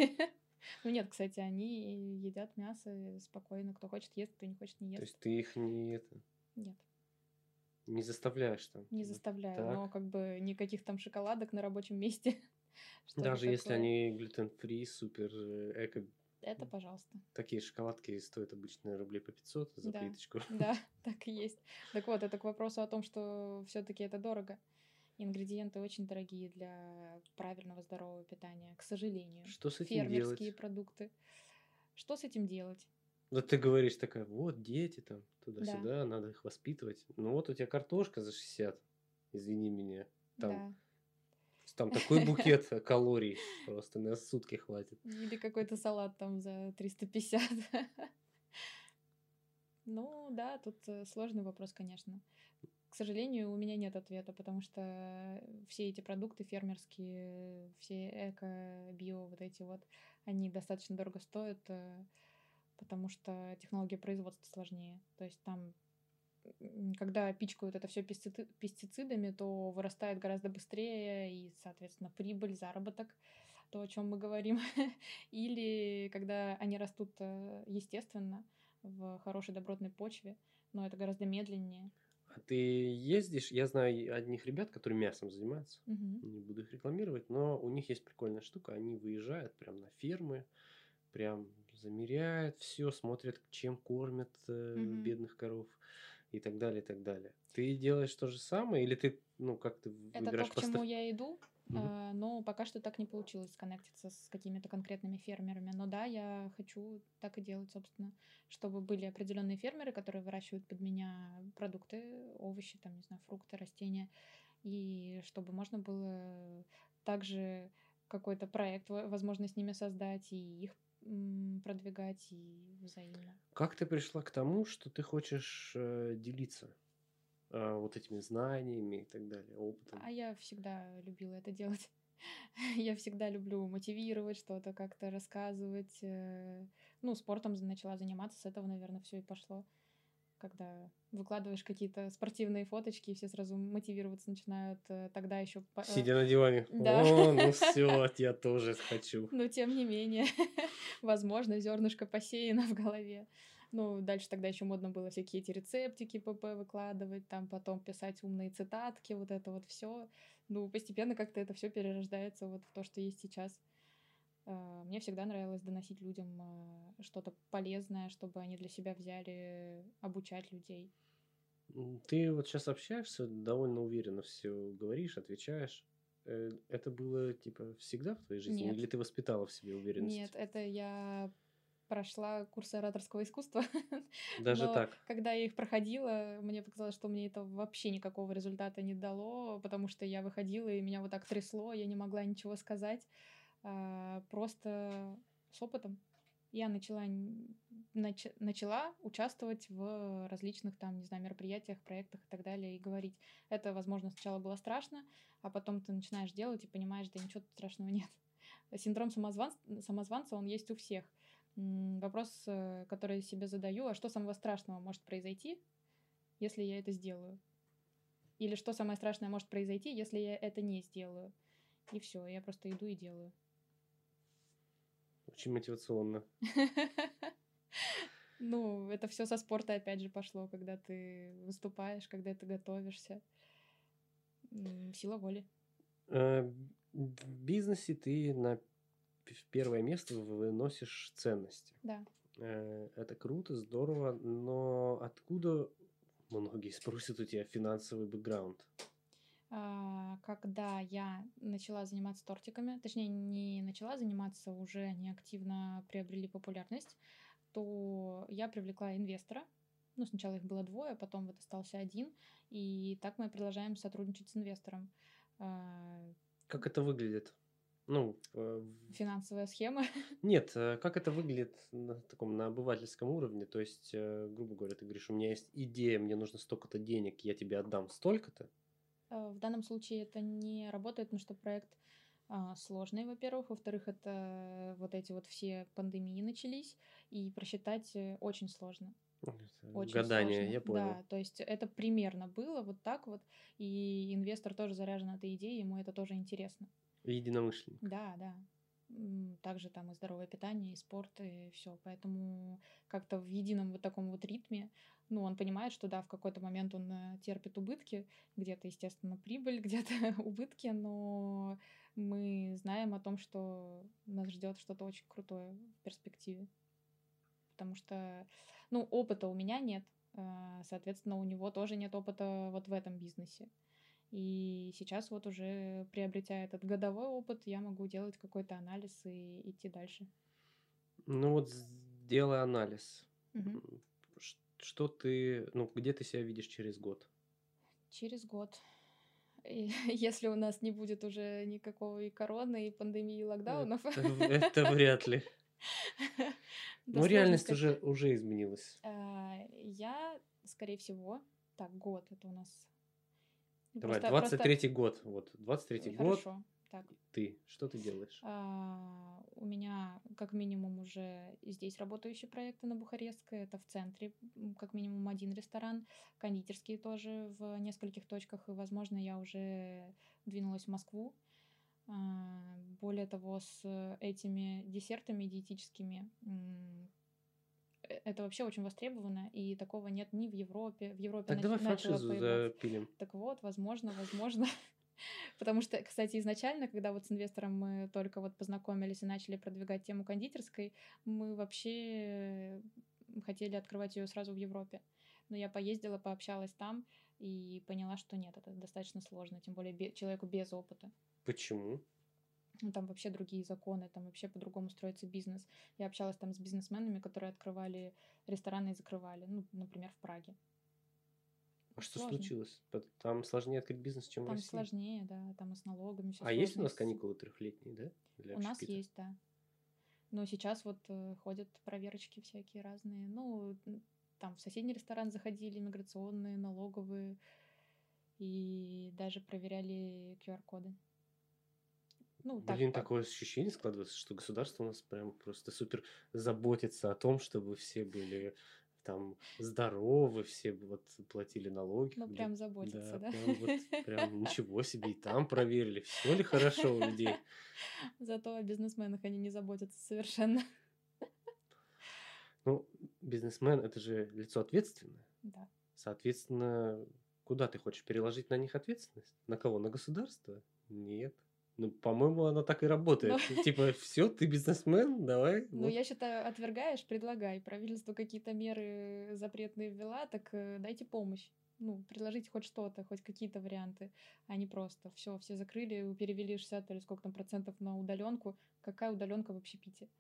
Ну нет, кстати, они едят мясо спокойно. Кто хочет, ест, кто не хочет, не То ест. есть ты их не, это, Нет, не заставляешь там. не заставляю. Но Так. как бы никаких там шоколадок на рабочем месте. Даже если такое. они глютен-фри, супер э, эко, Это, пожалуйста. такие шоколадки стоят обычно рублей по 500 за Да. плиточку. Да, так и есть. Так вот, это к вопросу о том, что все-таки это дорого. Ингредиенты очень дорогие для правильного здорового питания, к сожалению. Что с этим Фермерские делать? продукты. Что с этим делать? Вот ты говоришь такая, вот дети там, туда-сюда, надо их воспитывать. Ну вот у тебя картошка за 60, извини меня. Там, Да. там такой букет калорий, просто на сутки хватит. Или какой-то салат там за 350. Ну да, тут э, сложный вопрос, конечно. К сожалению, у меня нет ответа, потому что все эти продукты фермерские, все эко, био, вот эти вот, они достаточно дорого стоят, э, потому что технология производства сложнее. То есть там, когда пичкают это все пестицидами, то вырастает гораздо быстрее и, соответственно, прибыль, заработок, то, о чем мы говорим. Или когда они растут э, естественно, в хорошей добротной почве, но это гораздо медленнее. А ты ездишь, я знаю одних ребят, которые мясом занимаются, Мгм. не буду их рекламировать, но у них есть прикольная штука, они выезжают прям на фермы, прям замеряют все, смотрят, чем кормят э, Мгм. бедных коров и так далее, и так далее. Ты делаешь то же самое или ты, ну, как ты Это то, к чему я иду. А, но пока что так не получилось сконнектиться с какими-то конкретными фермерами. Но да, я хочу так и делать, собственно, чтобы были определенные фермеры, которые выращивают под меня продукты, овощи, там, не знаю, фрукты, растения, и чтобы можно было также какой-то проект, во- возможно, с ними создать и их продвигать и взаимно. Как ты пришла к тому, что ты хочешь э, делиться э, вот этими знаниями и так далее, опытом? А я всегда любила это делать. Я всегда люблю мотивировать, что-то как-то рассказывать. э. Ну, спортом начала заниматься, с этого, наверное, все и пошло. Когда выкладываешь какие-то спортивные фоточки, и все сразу мотивироваться начинают. э, Тогда еще... Сидя на диване. да. О, ну все, я тоже хочу. Но тем не менее, возможно, зернышко посеяно в голове. Ну, дальше тогда еще модно было всякие эти рецептики ПП выкладывать, там потом писать умные цитатки, вот это вот все. Ну, постепенно как-то это все перерождается вот в то, что есть сейчас. А, Мне всегда нравилось доносить людям а, что-то полезное, чтобы они для себя взяли, обучать людей. Ты вот сейчас общаешься, довольно уверенно все говоришь, отвечаешь. Э, Это было типа всегда в твоей жизни? Нет. Или ты воспитала в себе уверенность? Нет, это я прошла курсы ораторского искусства. Даже Но так? когда я их проходила, мне показалось, что мне это вообще никакого результата не дало, потому что я выходила, и меня вот так трясло, я не могла ничего сказать. А, Просто с опытом я начала, нач- начала участвовать в различных там, не знаю, мероприятиях, проектах и так далее, и говорить. Это, возможно, сначала было страшно, а потом ты начинаешь делать и понимаешь, да ничего тут страшного нет. Синдром самозванца, самозванца, он есть у всех. Вопрос, э, который я себе задаю, а что самого страшного может произойти, если я это сделаю? Или что самое страшное может произойти, если я это не сделаю? И все, я просто иду и делаю. Очень мотивационно. Ну, это все со спорта опять же пошло, когда ты выступаешь, когда ты готовишься. Сила воли. Э, В бизнесе ты на в первое место выносишь ценности. Да. Э, Это круто, здорово, но откуда, многие спросят у тебя финансовый бэкграунд? А, Когда я начала заниматься тортиками, точнее, не начала заниматься, уже они активно приобрели популярность, то я привлекла инвестора. Ну, сначала их было двое, потом вот остался один. И так мы продолжаем сотрудничать с инвестором. А, Как это выглядит? Ну, э, Финансовая схема. нет, э, как это выглядит на таком, на обывательском уровне? То есть, э, грубо говоря, ты говоришь, у меня есть идея, мне нужно столько-то денег, я тебе отдам столько-то. В данном случае это не работает, потому что проект а, сложный, во-первых. Во-вторых, это вот эти вот все пандемии начались, и просчитать очень сложно. Очень Гадание, сложно. я понял. Да, то есть это примерно было вот так вот, и инвестор тоже заряжен этой идеей, ему это тоже интересно. Единомышленник. Да, да. Также там и здоровое питание, и спорт, и все. Поэтому как-то в едином вот таком вот ритме, ну, он понимает, что да, в какой-то момент он э, терпит убытки, где-то, естественно, прибыль, где-то убытки, но мы знаем о том, что нас ждет что-то очень крутое в перспективе. Потому что, ну, опыта у меня нет, а, соответственно, у него тоже нет опыта вот в этом бизнесе. И сейчас вот уже приобретя этот годовой опыт, я могу делать какой-то анализ и идти дальше. Ну вот сделай анализ. Ш- Что ты, ну, где ты себя видишь через год? Через год. И если у нас не будет уже никакого и короны, и пандемии, и локдаунов. Это, это вряд ли. да Ну, реальность уже, уже изменилась. А, Я, скорее всего, так, год это у нас. Давай, Просто- просто- 23-й год. Вот, 23-й Ой, год. Хорошо. Так, Ты, что ты делаешь? А, у меня как минимум уже здесь работающие проекты на Бухарестской. Это в центре как минимум один ресторан, кондитерские тоже в нескольких точках. И, возможно, я уже двинулась в Москву. А, Более того, с этими десертами диетическими это вообще очень востребовано, и такого нет ни в Европе. В Европе Так давай франшизу запилим. Так вот, возможно, возможно. Потому что, кстати, изначально, когда вот с инвестором мы только вот познакомились и начали продвигать тему кондитерской, мы вообще хотели открывать ее сразу в Европе. Но я поездила, пообщалась там и поняла, что нет, это достаточно сложно, тем более бе- человеку без опыта. Почему? Ну, там вообще другие законы, там вообще по-другому строится бизнес. Я общалась там с бизнесменами, которые открывали рестораны и закрывали, ну, например, в Праге. А что Сложно. случилось? Там сложнее открыть бизнес, чем в Там России. сложнее, да, там и с налогами все А есть у нас каникулы трехлетние, да? Для У нас есть, да. Но сейчас вот э, ходят проверочки всякие разные. Ну, там в соседний ресторан заходили, миграционные, налоговые, и даже проверяли QR-коды. Ну, так, Блин, по- такое ощущение складывается, что государство у нас прям просто супер заботится о том, чтобы все были там здоровы, все вот платили налоги. ну, прям заботиться, да? прям вот, прям ничего себе, и там проверили, все ли хорошо у людей. Зато о бизнесменах они не заботятся совершенно. Ну, бизнесмен это же лицо ответственное. Да. Соответственно, куда ты хочешь переложить на них ответственность? На кого? На государство? Нет. Ну, по-моему, оно так и работает. Типа, все, ты бизнесмен, давай. Ну, вот. я считаю, отвергаешь, предлагай. Правительство какие-то меры запретные ввела, так э, дайте помощь. Ну, предложите хоть что-то, хоть какие-то варианты, а не просто все, все закрыли, перевели 60 или сколько там процентов на удаленку. Какая удаленка в общепите?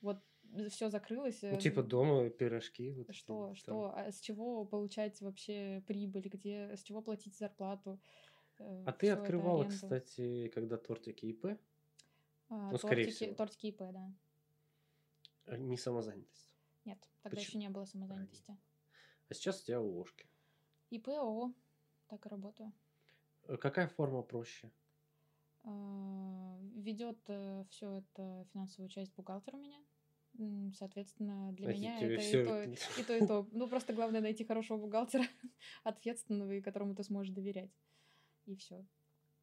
Вот все закрылось. Ну, э, типа дома пирожки. вот Что, там. что, а с чего получать вообще прибыль, где, с чего платить зарплату? Э, А ты открывала, кстати, когда тортики ИП, А, ну, скорее тортики, всего. тортики ИП, да. а не самозанятость. Нет, тогда Почему? еще не было самозанятости. А сейчас у тебя ложки. ИП, ООО, так и работаю. Э, Какая форма проще? А, Ведет все это финансовую часть бухгалтер у меня. Соответственно, для А меня это и всё то, это- и то, и то. Ну, просто главное найти хорошего бухгалтера, ответственного и которому ты сможешь доверять. И все.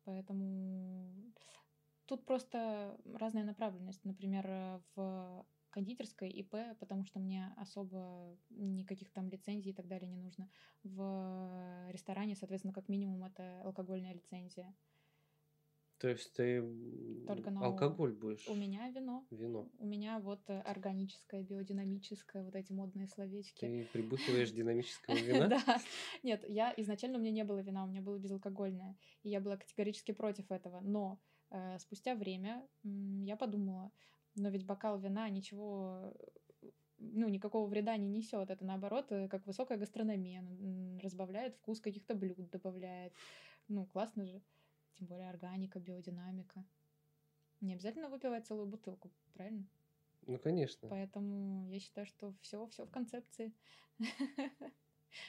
Поэтому тут просто разная направленность. Например, э, в кондитерской ИП, потому что мне особо никаких там лицензий и так далее не нужно. В ресторане, соответственно, как минимум это алкогольная лицензия. То есть ты Только на алкоголь будешь? У меня вино. Вино. У меня вот э, органическое, биодинамическое, вот эти модные словечки. Ты прибухиваешь динамического вина? Да. Нет, я изначально у меня не было вина, у меня было безалкогольное. И я была категорически против этого. Но э, спустя время я подумала, но ведь бокал вина ничего, ну, никакого вреда не несет. Это наоборот, э, как высокая гастрономия. Разбавляет вкус каких-то блюд, добавляет. Ну, классно же. Тем более органика, биодинамика. Не обязательно выпивать целую бутылку, правильно? Ну, конечно. Поэтому я считаю, что все, все в концепции.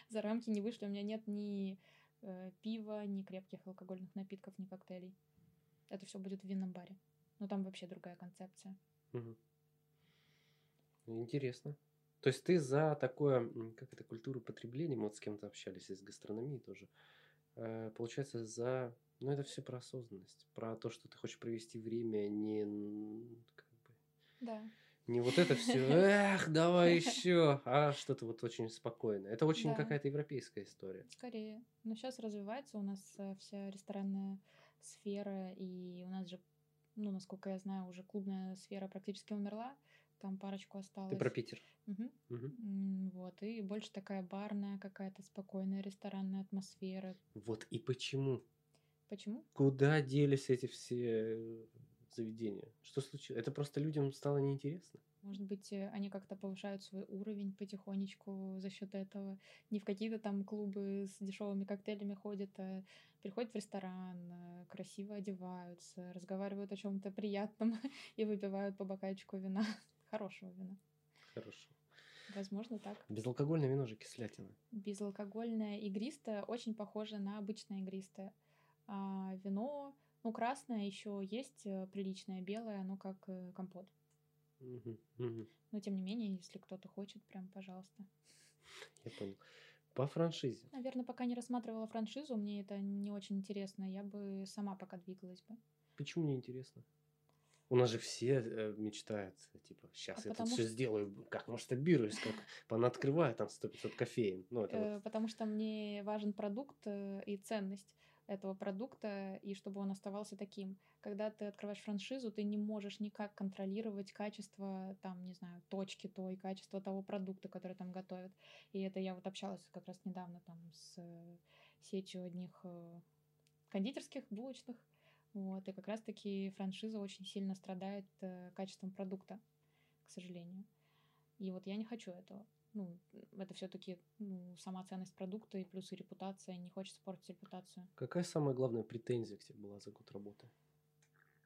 За рамки не вышли. У меня нет ни э, пива, ни крепких алкогольных напитков, ни коктейлей. Это все будет в винном баре. Но там вообще другая концепция. Мгм. Интересно. То есть ты за такое, как это, культуру потребления, мы вот с кем-то общались из гастрономии тоже, получается, за, ну это все про осознанность, про то, что ты хочешь провести время не, как бы, Да. не вот это все, эх, давай еще, а что-то вот очень спокойное. Это очень Да. какая-то европейская история. Скорее. Но сейчас развивается у нас э, вся ресторанная сфера, и у нас же, ну, насколько я знаю, уже клубная сфера практически умерла. Там парочку осталось. Ты про Питер. Мгм. М, Вот, и больше такая барная какая-то спокойная ресторанная атмосфера. Вот и почему? Почему? Куда делись эти все э, заведения? Что случилось? Это просто людям стало неинтересно? Может быть, э, они как-то повышают свой уровень потихонечку за счет этого. Не в какие-то там клубы с дешевыми коктейлями ходят, а приходят в ресторан, э, красиво одеваются, разговаривают о чем-то приятном и выпивают по бокальчику вина, хорошего вина. Хорошо. Возможно, так. Безалкогольное вино же кислятина. Безалкогольное игристое очень похоже на обычное игристое. А вино, ну, красное еще есть э, приличное, белое, оно как э, компот. Мгм, мгм. Но тем не менее, если кто-то хочет, прям, пожалуйста. Я понял. По франшизе. Наверное, пока не рассматривала франшизу, мне это не очень интересно. Я бы сама пока двигалась бы. Почему не интересно? У нас же все э, мечтают, типа, сейчас А я тут потому все сделаю, как масштабируюсь, как понаоткрываю там 100-500 кофеин. Ну, это Э, вот. Потому что мне важен продукт э, и ценность. этого продукта и чтобы он оставался таким. Когда ты открываешь франшизу, ты не можешь никак контролировать качество, там, не знаю, точки той, качество того продукта, который там готовят. И это я вот общалась как раз недавно там с сетью одних э, кондитерских, булочных. Вот, и как раз-таки франшиза очень сильно страдает э, качеством продукта, к сожалению. И вот я не хочу этого. Ну, это все-таки ну, сама ценность продукта и плюс и репутация. Не хочется портить репутацию. Какая самая главная претензия к тебе была за год работы?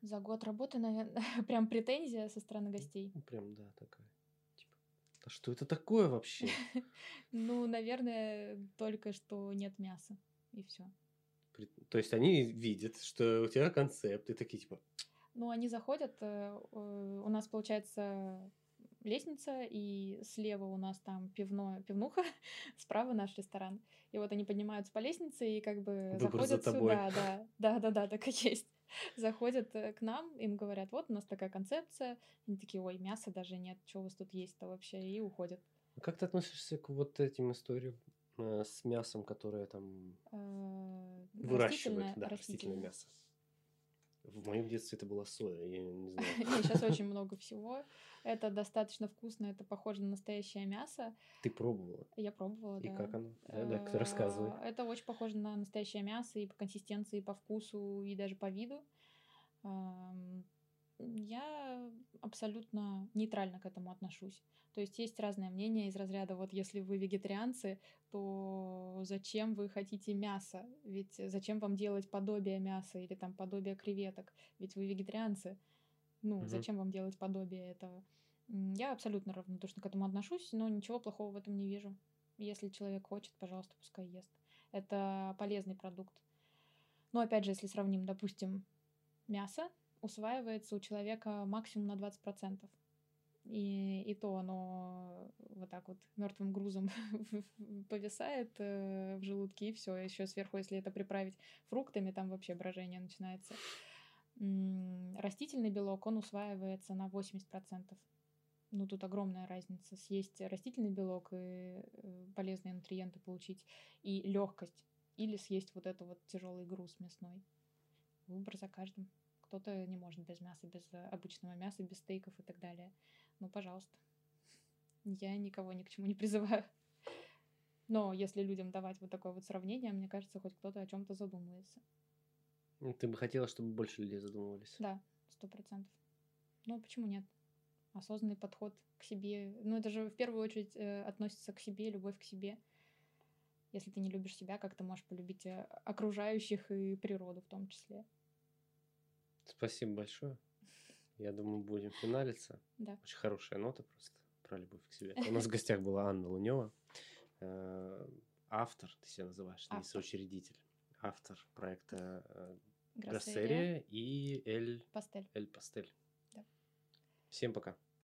За год работы, наверное, прям претензия со стороны гостей. Ну, прям, да, такая. Типа, а что это такое вообще? Ну, наверное, только что нет мяса. И все. То есть они видят, что у тебя концепт, и такие типа... Ну, они заходят, э, у нас получается лестница, и слева у нас там пивное, пивнуха, справа наш ресторан. И вот они поднимаются по лестнице и как бы Выбор заходят сюда, да, да, да, да, так и есть. Заходят э, к нам, им говорят, вот у нас такая концепция. Они такие, ой, мяса даже нет, что у вас тут есть-то вообще, и уходят. Как ты относишься к вот этим историям с мясом, которое там э, выращивают? Да, растительное мясо. В моем детстве это была соя, я не знаю. Нет, сейчас очень много всего. Это достаточно вкусно, это похоже на настоящее мясо. Ты пробовала? Я пробовала, И да. как оно? Да, да, рассказывай. Э, это очень похоже на настоящее мясо и по консистенции, и по вкусу, и даже по виду. Я абсолютно нейтрально к этому отношусь. То есть есть разное мнение из разряда, вот если вы вегетарианцы, то зачем вы хотите мясо? Ведь зачем вам делать подобие мяса или там подобие креветок? Ведь вы вегетарианцы. Ну, угу. зачем вам делать подобие этого? Я абсолютно равнодушно к этому отношусь, но ничего плохого в этом не вижу. Если человек хочет, пожалуйста, пускай ест. Это полезный продукт. Но опять же, если сравним, допустим, мясо усваивается у человека максимум на 20%. И, и то оно вот так вот мертвым грузом повисает э, в желудке, и все. Еще сверху, если это приправить фруктами, там вообще брожение начинается. Растительный белок, он усваивается на 80%. Ну, тут огромная разница. Съесть растительный белок и э, полезные нутриенты получить, и легкость. Или съесть вот это вот тяжелый груз мясной. Выбор за каждым. Кто-то не может без мяса, без обычного мяса, без стейков и так далее. Ну, пожалуйста. Я никого ни к чему не призываю. Но если людям давать вот такое вот сравнение, мне кажется, хоть кто-то о чем-то задумывается. Ну, ты бы хотела, чтобы больше людей задумывались? Да, сто процентов. Ну, почему нет? Осознанный подход к себе. Ну, это же в первую очередь э, относится к себе, любовь к себе. Если ты не любишь себя, как ты можешь полюбить э, окружающих и природу в том числе? Спасибо большое. Я думаю, будем финалиться. Да. Очень хорошая нота просто про любовь к себе. У нас в гостях была Анна Лунева, э, автор, ты себя называешь, не соучредитель, автор проекта э, Гроссерия и Эль Пастель. Эль Пастель. Да. Всем пока.